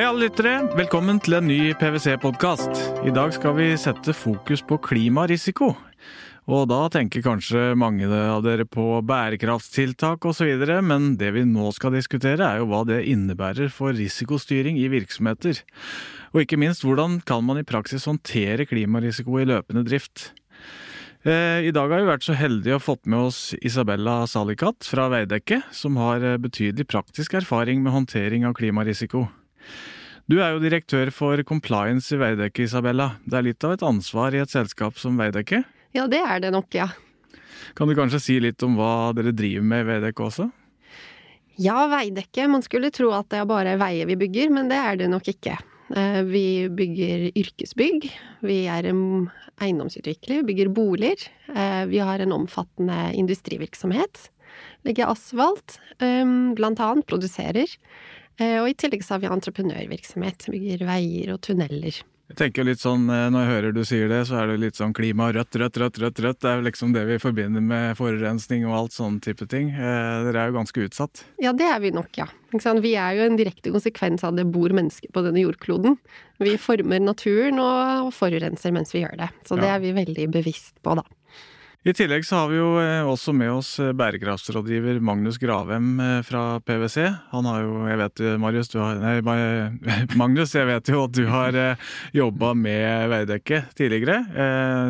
Hei alle lyttere, velkommen til en ny PwC-podkast. I dag skal vi sette fokus på klimarisiko. Og da tenker kanskje mange av dere på bærekraftstiltak osv., men det vi nå skal diskutere er jo hva det innebærer for risikostyring i virksomheter. Og ikke minst hvordan kan man i praksis håndtere klimarisiko i løpende drift. Eh, I dag har vi vært så heldige å fått med oss Isabella Salikat fra Veidekke, som har eh, betydelig praktisk erfaring med håndtering av klimarisiko. Du er jo direktør for compliance i Veidekke, Isabella. Det er litt av et ansvar i et selskap som Veidekke? Ja, det er det nok, ja. Kan du kanskje si litt om hva dere driver med i Veidekke også? Ja, veidekke. Man skulle tro at det er bare veier vi bygger, men det er det nok ikke. Eh, vi bygger yrkesbygg. Vi er eiendomsutvikler, vi bygger boliger. Eh, vi har en omfattende industrivirksomhet. Legger asfalt, eh, blant annet. Produserer. Og i tillegg så har vi entreprenørvirksomhet. som Bygger veier og tunneler. Jeg tenker litt sånn, eh, Når jeg hører du sier det, så er det litt sånn klima rødt, rødt, rødt. rødt, rødt. Det er jo liksom det vi forbinder med forurensning og alt sånn type ting. Eh, dere er jo ganske utsatt. Ja, det er vi nok, ja. Vi er jo en direkte konsekvens av det bor mennesker på denne jordkloden. Vi former naturen og forurenser mens vi gjør det. Så det er vi veldig bevisst på, da. I tillegg så har vi jo eh, også med oss eh, bærekraftsrådgiver Magnus Gravem eh, fra PwC. Han har jo, jeg vet Marius, du har Nei, Magnus, jeg vet jo at du har jobba med Veidekke tidligere,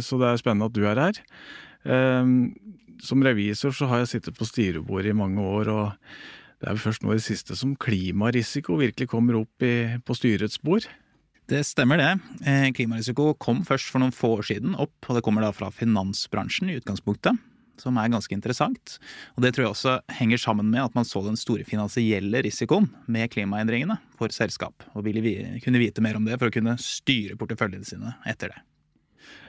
så det er spennende at du er her. Som revisor så har jeg sittet på styrebordet i mange år, og det er vel først nå i det siste som klimarisiko virkelig kommer opp i, på styrets bord. Det stemmer det. Eh, klimarisiko kom først for noen få år siden opp, og det kommer da fra finansbransjen i utgangspunktet, som er ganske interessant. Og det tror jeg også henger sammen med at man så den store finansielle risikoen med klimaendringene for selskap, og ville kunne vite mer om det for å kunne styre porteføljene sine etter det.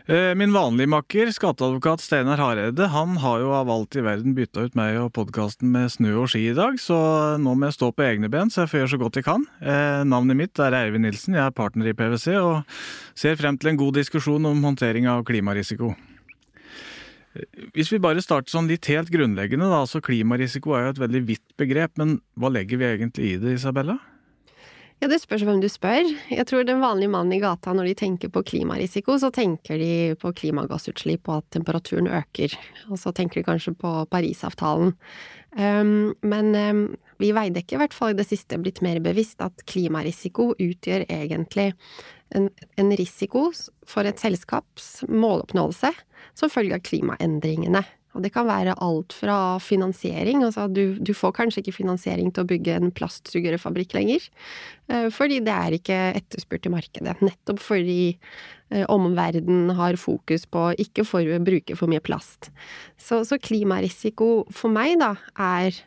Eh, min vanlige makker, skatteadvokat Steinar Hareide, han har jo av alt i verden bytta ut meg og podkasten med snø og ski i dag, så nå må jeg stå på egne ben, så jeg får gjøre så godt jeg kan. Eh, navnet mitt er Eivind Nilsen, jeg er partner i PwC og ser frem til en god diskusjon om håndtering av klimarisiko. Eh, hvis vi bare starter sånn litt helt grunnleggende, da, så klimarisiko er jo et veldig vidt begrep, men hva legger vi egentlig i det, Isabella? Ja, det spørs hvem du spør. Jeg tror den vanlige mannen i gata, når de tenker på klimarisiko, så tenker de på klimagassutslipp og at temperaturen øker. Og så tenker de kanskje på Parisavtalen. Um, men um, vi i Veidekke i hvert fall i det siste blitt mer bevisst at klimarisiko utgjør egentlig en, en risiko for et selskaps måloppnåelse som følge av klimaendringene. Og det kan være alt fra finansiering, altså du, du får kanskje ikke finansiering til å bygge en plastsugerørfabrikk lenger, eh, fordi det er ikke etterspurt i markedet. Nettopp fordi eh, omverdenen har fokus på ikke å bruke for mye plast. Så, så klimarisiko for meg, da, er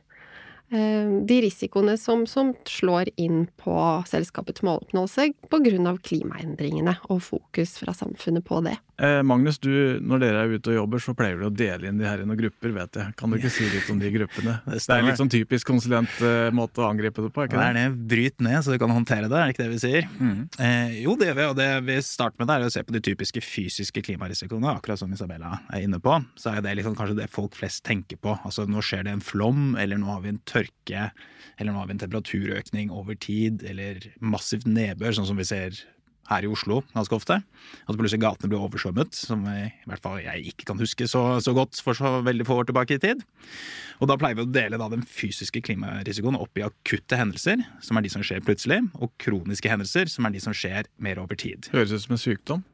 Eh, de risikoene som, som, slår inn på selskapets måloppnåelse pga. klimaendringene og fokus fra samfunnet på det. Eh, Magnus, du, når dere er ute og jobber, så pleier du å dele inn de her i noen grupper, vet jeg. Kan du ikke si litt om de gruppene? Det, det er litt sånn typisk konsulentmåte å angripe det på, ikke det? Det er det. Bryt ned så du kan håndtere det, er det ikke det vi sier? Mm. Eh, jo, det vi, og det vi starter med, det er å se på de typiske fysiske klimarisikoene. Akkurat som Isabella er inne på, så er det liksom kanskje det folk flest tenker på. Altså nå skjer det en flom, eller nå har vi en tørke tørke, eller nå har vi en temperaturøkning over tid, eller massivt nedbør, sånn som vi ser her i Oslo ganske ofte. At plutselig gatene blir oversvømmet, som i hvert fall jeg ikke kan huske så, så, godt for så veldig få år tilbake i tid. Og da pleier vi å dele da den fysiske klimarisikoen opp i akutte hendelser, som er de som skjer plutselig, og kroniske hendelser, som er de som skjer mer over tid. Høres ut som en sykdom.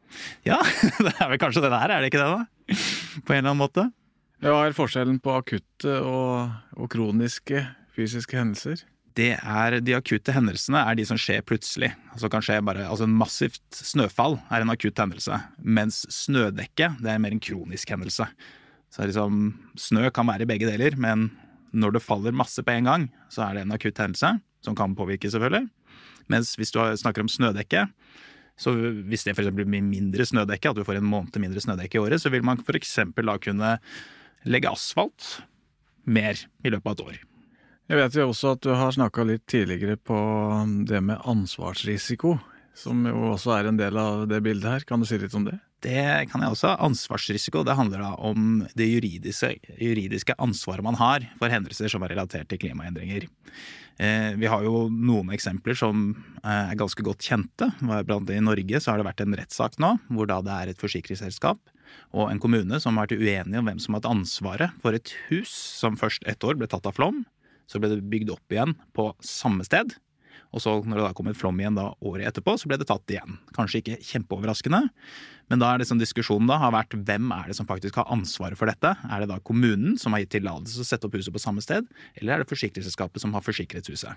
Ja, det er vel kanskje det der, er det ikke det, da? På en eller annen måte. Hva er forskjellen på akutte og, og kroniske fysiske hendelser? Det er De akutte hendelsene er de som skjer plutselig. Altså kan skje bare, altså Massivt snøfall er en akutt hendelse, mens snødekke det er mer en kronisk hendelse. Så liksom, Snø kan være i begge deler, men når det faller masse på en gang, så er det en akutt hendelse, som kan påvirke, selvfølgelig. Mens hvis du snakker om snødekke, så hvis det f.eks. blir mindre snødekke, at du får en måned mindre snødekke i året, så vil man f.eks. da kunne legge asfalt mer i løpet av et år. Jeg vet jo også at du har snakka litt tidligere på det med ansvarsrisiko, som jo også er en del av det bildet her. Kan du si litt om det? Det kan jeg også. Ansvarsrisiko det handler da om det juridiske, juridiske ansvaret man har for hendelser som er relatert til klimaendringer. Eh, vi har jo noen eksempler som eh, er ganske godt kjente. Blant annet I Norge så har det vært en rettssak nå, hvor da det er et forsikringsselskap og en kommune som har vært uenige om hvem som har hatt ansvaret for et hus som først ett år ble tatt av flom. Så ble det bygd opp igjen på samme sted. Og så når det da kom et flom igjen da året etterpå, så ble det tatt igjen. Kanskje ikke kjempeoverraskende, men da er sånn diskusjonen da har vært hvem er det som faktisk har ansvaret for dette? Er det da kommunen som har gitt tillatelse til å sette opp huset på samme sted, eller er det forsikringsselskapet som har forsikret huset?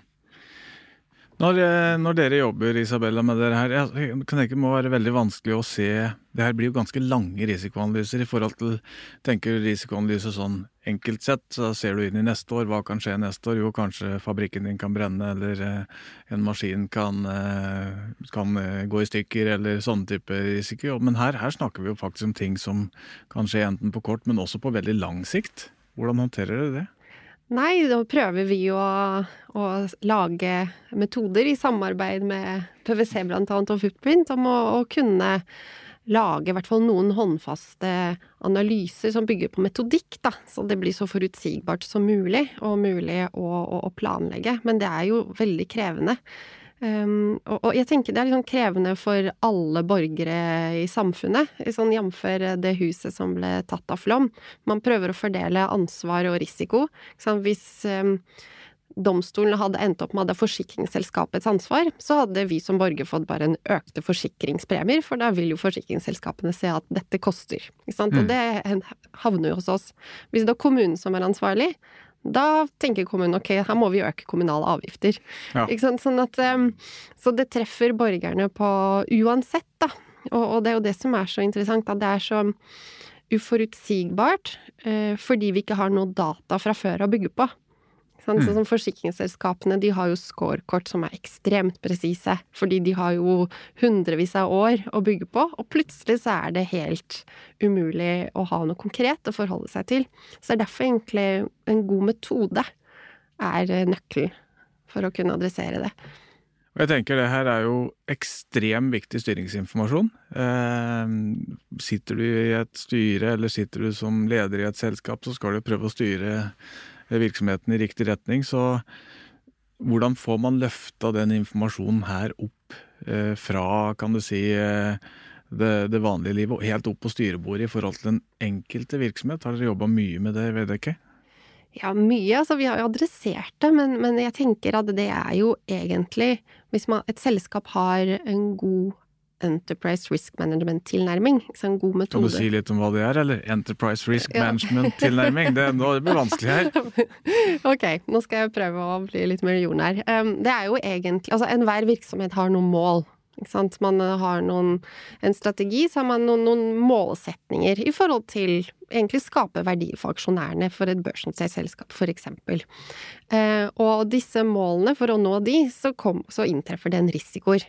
Når, eh, når, dere jobber Isabella, med dere her, jeg kan tenke det må være veldig vanskelig å se Det her blir jo ganske lange risikoanalyser i forhold til tenker risikoanalyse sånn enkelt sett. Så ser du inn i neste år, hva kan skje neste år? Jo, kanskje fabrikken din kan brenne, eller eh, en maskin kan, eh, kan gå i stykker, eller sånne typer risiko. Men her, her snakker vi jo faktisk om ting som kan skje enten på kort, men også på veldig lang sikt. Hvordan håndterer dere det? Nei, da prøver vi å, å, lage metoder i samarbeid med PwC annet og Footprint om å, å kunne lage i hvert fall noen håndfaste analyser som bygger på metodikk, da, så det blir så forutsigbart som mulig, og mulig å, å planlegge. Men det er jo veldig krevende. Um, og, og, jeg tenker det er liksom krevende for alle borgere i samfunnet, sånn jf. det huset som ble tatt av flom. Man prøver å fordele ansvar og risiko. Hvis um, domstolen hadde endt opp med at det er forsikringsselskapets ansvar, så hadde vi som borger fått bare en økte forsikringspremier, for da vil jo forsikringsselskapene se at dette koster. Mm. Og det havner jo hos oss. Hvis det er kommunen som er ansvarlig, da tenker kommunen ok, her må vi øke kommunale avgifter. Ja. Sånn at, så det treffer borgerne på uansett, da. Og, og, det er jo det som er så interessant, at det er så uforutsigbart eh, fordi vi ikke har noe data fra før å bygge på. Sånn, som Forsikringsselskapene de har jo scorekort som er ekstremt presise, fordi de har jo hundrevis av år å bygge på, og plutselig så er det helt umulig å ha noe konkret å forholde seg til. Så det er derfor egentlig en god metode er nøkkelen for å kunne adressere det. Jeg tenker det her er jo ekstremt viktig styringsinformasjon. Eh, sitter du i et styre eller sitter du som leder i et selskap, så skal du prøve å styre virksomheten i riktig retning. Så hvordan får man løfta den informasjonen her opp eh, fra, kan du si, eh, det, det, vanlige livet og helt opp på styrebordet i forhold til den enkelte virksomhet? Har dere jobba mye med det, ikke? Ja, mye. Altså, vi har jo adressert det, men, men, jeg tenker at det er jo egentlig Hvis man, et selskap har en god Enterprise Risk Management-tilnærming. En god metode. Kan du si litt om hva det er, eller? Enterprise Risk Management-tilnærming? Det, det blir vanskelig her. ok, nå skal jeg prøve å bli litt mer jordnær. Um, det er jo egentlig Altså, enhver virksomhet har noen mål. Man har noen, en strategi, så har man noen, noen, målsetninger i forhold til egentlig skape verdi for aksjonærene for et børsnotert selskap, f.eks. Eh, og disse målene, for å nå de, så, kom, så inntreffer det en risikoer.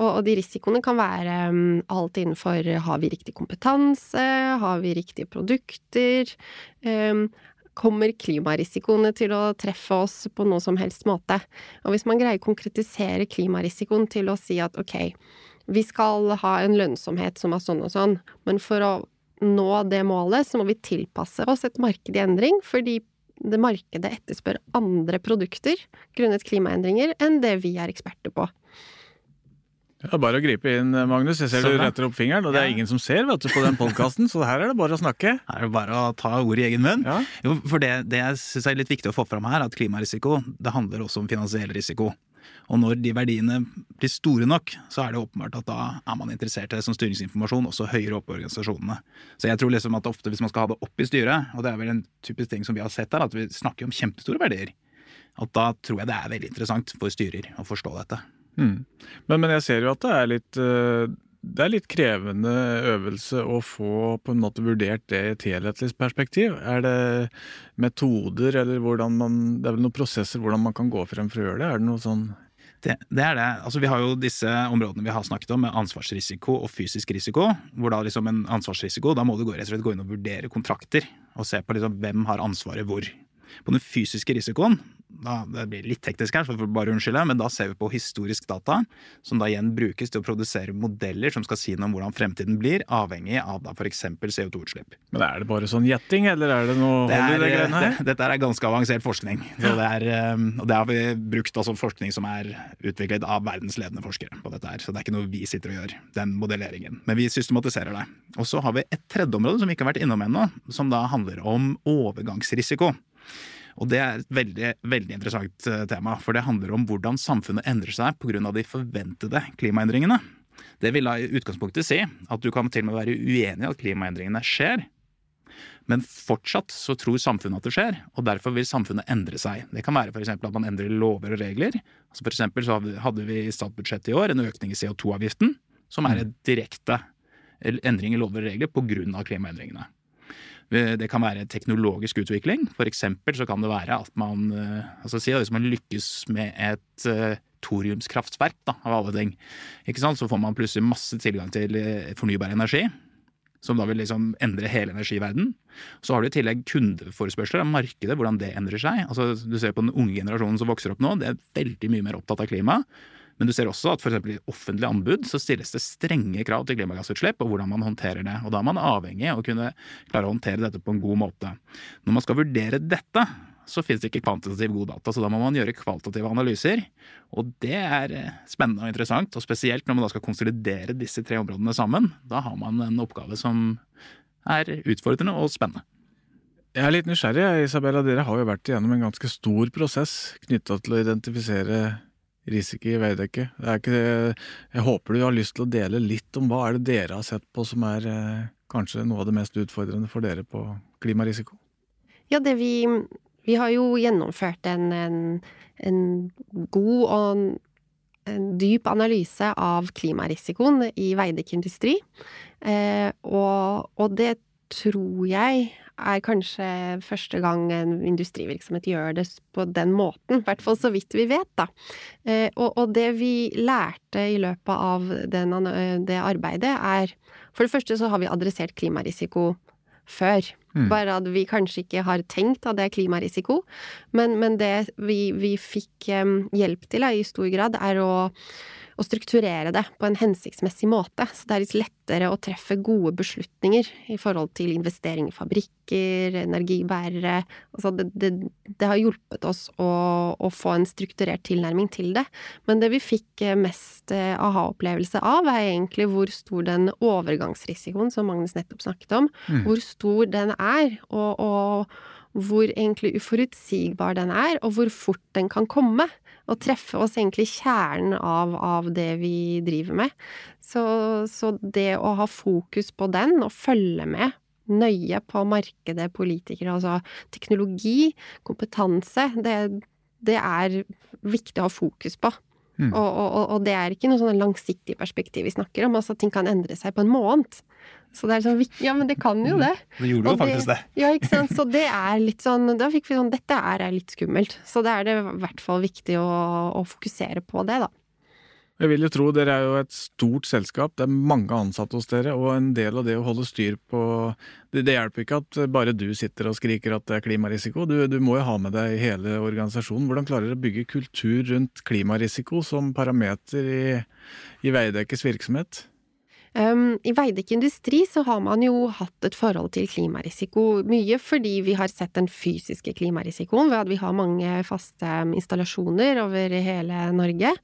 Og, og, de risikoene kan være um, alt innenfor har vi riktig kompetanse, har vi riktige produkter, um, kommer klimarisikoene til å treffe oss på noe som helst måte? Og hvis man greier å konkretisere klimarisikoen til å si at ok, vi skal ha en lønnsomhet som er sånn og sånn, men for å nå det målet, så må vi tilpasse oss et marked i endring, fordi det markedet etterspør andre produkter grunnet klimaendringer enn det vi er eksperter på. Det er bare å gripe inn, Magnus. Jeg ser du retter opp fingeren, og det er ingen som ser vet du, på den podkasten, så her er det bare å snakke. Her er det bare å ta ordet i egen munn. Ja. Jo, for det, det jeg syns er litt viktig å få fram her, at klimarisiko det handler også om finansiell risiko. Og når de verdiene blir store nok, så er det åpenbart at da er man interessert i det som styringsinformasjon, også høyere oppe i organisasjonene. Så jeg tror liksom at ofte hvis man skal ha det opp i styret, og det er vel en typisk ting som vi har sett her, at vi snakker om kjempestore verdier, at da tror jeg det er veldig interessant for styrer å forstå dette. Mm. Men, men, jeg ser jo at det er litt eh, det er litt krevende øvelse å få på en måte vurdert det i et helhetlig perspektiv. Er det metoder, eller hvordan man Det er vel noen prosesser hvordan man kan gå frem for å gjøre det? Er det noe sånn det, det, er det. Altså, vi har jo disse områdene vi har snakket om, med ansvarsrisiko og fysisk risiko. Hvor da liksom en ansvarsrisiko, da må du gå, rett og slett gå inn og vurdere kontrakter. Og se på liksom hvem har ansvaret hvor. På den fysiske risikoen, da, Det blir litt teknisk her, så får bare unnskylde, men da ser vi på historisk data, som da igjen brukes til å produsere modeller som skal si noe om hvordan fremtiden blir, avhengig av da f.eks. CO2-utslipp. Men er det bare sånn gjetting, eller er det noe det i det er, greiene her? det, Dette er ganske avansert forskning. Så det er, eh, og det har vi brukt altså forskning som er utviklet av verdensledende forskere på dette her. Så det er ikke noe vi sitter og gjør, den modelleringen. Men vi systematiserer det. Og så har vi et tredje område som vi ikke har vært innom ennå, som da handler om overgangsrisiko. Og det er et veldig, veldig interessant eh, tema, for det handler om hvordan samfunnet endrer seg pga. de forventede klimaendringene. Det vil da i utgangspunktet si at du kan til og med være uenig i at klimaendringene skjer, men fortsatt så tror samfunnet at det skjer, og derfor vil samfunnet endre seg. Det kan være f.eks. at man endrer lover og regler. Altså for eksempel så hadde vi i statsbudsjettet i år en økning i CO2-avgiften, som er en direkte endring i lover og regler pga. klimaendringene. Det kan være teknologisk utvikling. For eksempel så kan det være at man altså si Hvis man lykkes med et uh, thoriumskraftverk, da, av alle ting, ikke sant? så får man plutselig masse tilgang til fornybar energi. Som da vil liksom endre hele energiverden. Så har du i tillegg kundeforespørsler markedet, hvordan det endrer seg. Altså, du ser på den unge generasjonen som vokser opp nå, det er veldig mye mer opptatt av klima. Men du ser også at f.eks. i offentlige anbud så stilles det strenge krav til klimagassutslipp og hvordan man håndterer det. Og da er man avhengig av å kunne klare å håndtere dette på en god måte. Når man skal vurdere dette, så finnes det ikke kvantitativ god data, så da må man gjøre kvalitative analyser. Og det er spennende og interessant, og spesielt når man da skal konsolidere disse tre områdene sammen. Da har man en oppgave som er utfordrende og spennende. Jeg er litt nysgjerrig, Isabella. Dere har jo vært igjennom en ganske stor prosess knytta til å identifisere risiko i Veidekke. Jeg håper du har lyst til å dele litt om hva er det dere har sett på som er eh, kanskje noe av det mest utfordrende for dere på klimarisiko? Ja, det vi, vi har jo gjennomført en, en, en god og en dyp analyse av klimarisikoen i Veidekke Industri. Eh, og, og det tror jeg er kanskje første gang en industrivirksomhet gjør det på den måten. I hvert fall så vidt vi vet, da. Eh, og, og, det vi lærte i løpet av den, det arbeidet, er For det første så har vi adressert klimarisiko før. Mm. Bare at vi kanskje ikke har tenkt at det er klimarisiko. Men, men det vi, vi fikk hjelp til da, i stor grad, er å å strukturere det på en hensiktsmessig måte. Så det er litt lettere å treffe gode beslutninger i forhold til investering i fabrikker, energibærere Altså det, det, det har hjulpet oss å, å, få en strukturert tilnærming til det. Men det vi fikk mest eh, aha-opplevelse av, er egentlig hvor stor den overgangsrisikoen som Magnus nettopp snakket om, mm. hvor stor den er. og, og hvor egentlig uforutsigbar den er, og hvor fort den kan komme og treffe oss egentlig kjernen av, av det vi driver med. Så, så, det å ha fokus på den, og følge med nøye på markedet, politikere, altså teknologi, kompetanse, det, det er viktig å ha fokus på. Mm. Og, og, og, det er ikke noe sånn langsiktig perspektiv vi snakker om. altså Ting kan endre seg på en måned. Så det er sånn Ja, men det kan jo det. Det gjorde jo faktisk det. Ja, ikke sant. Så det er litt sånn Da fikk vi sånn Dette er litt skummelt. Så det er det i hvert fall viktig å, å fokusere på det, da. Jeg vil jo tro dere er jo et stort selskap, det er mange ansatte hos dere, og en del av det å holde styr på Det, det hjelper ikke at bare du sitter og skriker at det er klimarisiko, du, du må jo ha med deg hele organisasjonen. Hvordan klarer dere å bygge kultur rundt klimarisiko som parameter i, i Veidekkes virksomhet? Um, I Veidekke Industri så har man jo hatt et forhold til klimarisiko, mye fordi vi har sett den fysiske klimarisikoen ved at vi har mange faste installasjoner over hele Norge.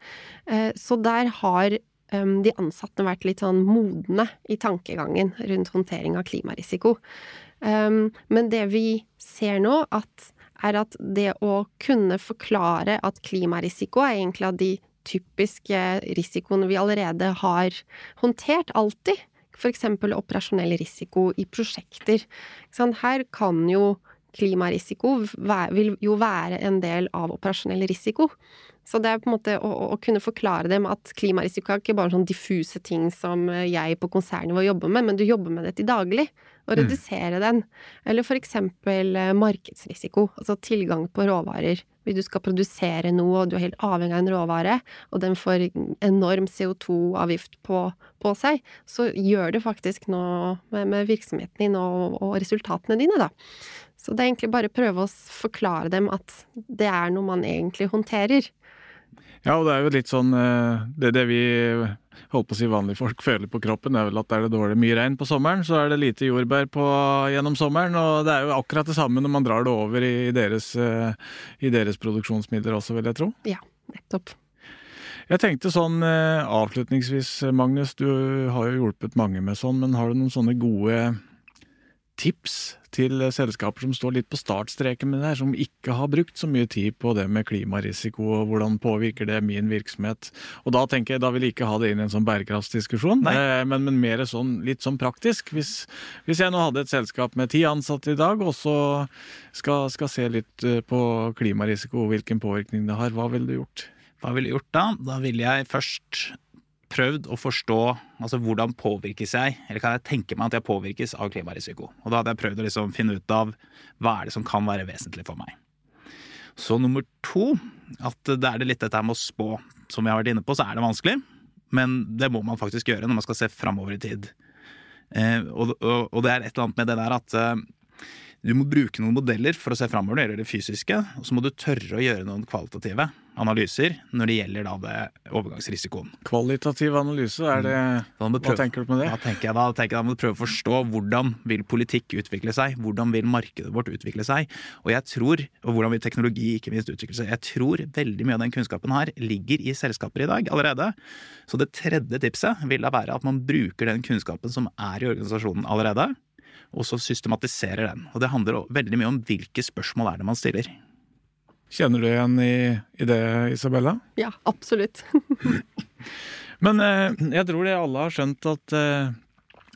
Uh, så der har um, de ansatte vært litt sånn modne i tankegangen rundt håndtering av klimarisiko. Men det vi ser nå, at, er at det å kunne forklare at klimarisiko er egentlig av de typiske risikoene vi allerede har håndtert, alltid. Eksempel operasjonell risiko i prosjekter. Her kan jo klimarisiko vil jo være en del av operasjonell risiko. Så det er på en måte å, å, kunne forklare dem at klimarisiko er ikke bare sånn diffuse ting som jeg på konsernnivå jobber med, men du jobber med det til daglig. Og mm. redusere mm. den. Eller for eksempel eh, markedsrisiko, altså tilgang på råvarer. Hvis du skal produsere noe, og du er helt avhengig av en råvare, og den får enorm CO2-avgift på, på, seg, så gjør det faktisk noe med, med virksomheten din og, og resultatene dine, da. Så det er egentlig bare å prøve å forklare dem at det er noe man egentlig håndterer. Ja, og det er jo litt sånn eh, Det, det vi holdt på å si vanlige folk føler på kroppen, er vel at er det dårlig mye regn på sommeren, så er det lite jordbær på, gjennom sommeren. Og det er jo akkurat det samme når man drar det over i deres, eh, i deres produksjonsmidler også, vil jeg tro. Ja, nettopp. Jeg tenkte sånn eh, avslutningsvis, Magnus, du har jo hjulpet mange med sånn, men har du noen sånne gode tips til selskaper som står litt på startstreken med det her, som ikke har brukt så mye tid på det med klimarisiko og hvordan påvirker det min virksomhet. Og da tenker jeg, da vil jeg ikke ha det inn i en sånn bærekraftsdiskusjon, eh, men, men, mer sånn, litt sånn praktisk. Hvis, hvis, jeg nå hadde et selskap med ti ansatte i dag, og så skal, skal se litt eh, på klimarisiko og hvilken påvirkning det har, hva ville du gjort? Hva ville jeg gjort da? Da ville jeg først prøvd å forstå altså hvordan påvirkes jeg, eller kan jeg tenke meg at jeg påvirkes av klimarisiko. Og da hadde jeg prøvd å liksom finne ut av hva er det som kan være vesentlig for meg. Så nummer to, at det er det litt dette med å spå. Som vi har vært inne på, så er det vanskelig, men det må man faktisk gjøre når man skal se framover i tid. Eh, og, og, og, det er et eller annet med det der at eh, du må bruke noen modeller for å se framover når det gjelder det fysiske, og så må du tørre å gjøre noen kvalitative analyser når det gjelder da det overgangsrisikoen. Kvalitativ analyse, er det mm. Hva tenker du på det? Da tenker jeg da, tenker jeg da må du prøve å forstå hvordan vil politikk utvikle seg, hvordan vil markedet vårt utvikle seg, og jeg tror, og hvordan vil teknologi ikke minst utvikle seg. Jeg tror veldig mye av den kunnskapen her ligger i selskaper i dag allerede. Så det tredje tipset vil da være at man bruker den kunnskapen som er i organisasjonen allerede og så systematiserer den. Og det handler veldig mye om hvilke spørsmål er det man stiller. Kjenner du igjen i, i det, Isabella? Ja, absolutt. Men eh, jeg tror det alle har skjønt at eh,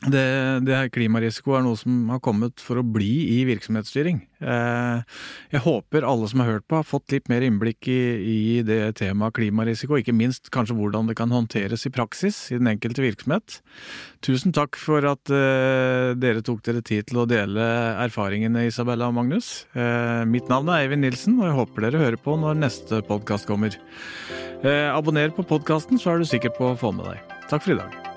det, det her klimarisiko er noe som har kommet for å bli i virksomhetsstyring. Eh, jeg håper alle som har hørt på, har fått litt mer innblikk i, i det temaet klimarisiko, ikke minst kanskje hvordan det kan håndteres i praksis i den enkelte virksomhet. Tusen takk for at uh, dere tok dere tid til å dele erfaringene, Isabella og Magnus. Uh, mitt navn er Eivind Nilsen, og jeg håper dere hører på når neste podkast kommer. Abonner på podkasten, så er du sikker på å få med deg. Takk for i dag.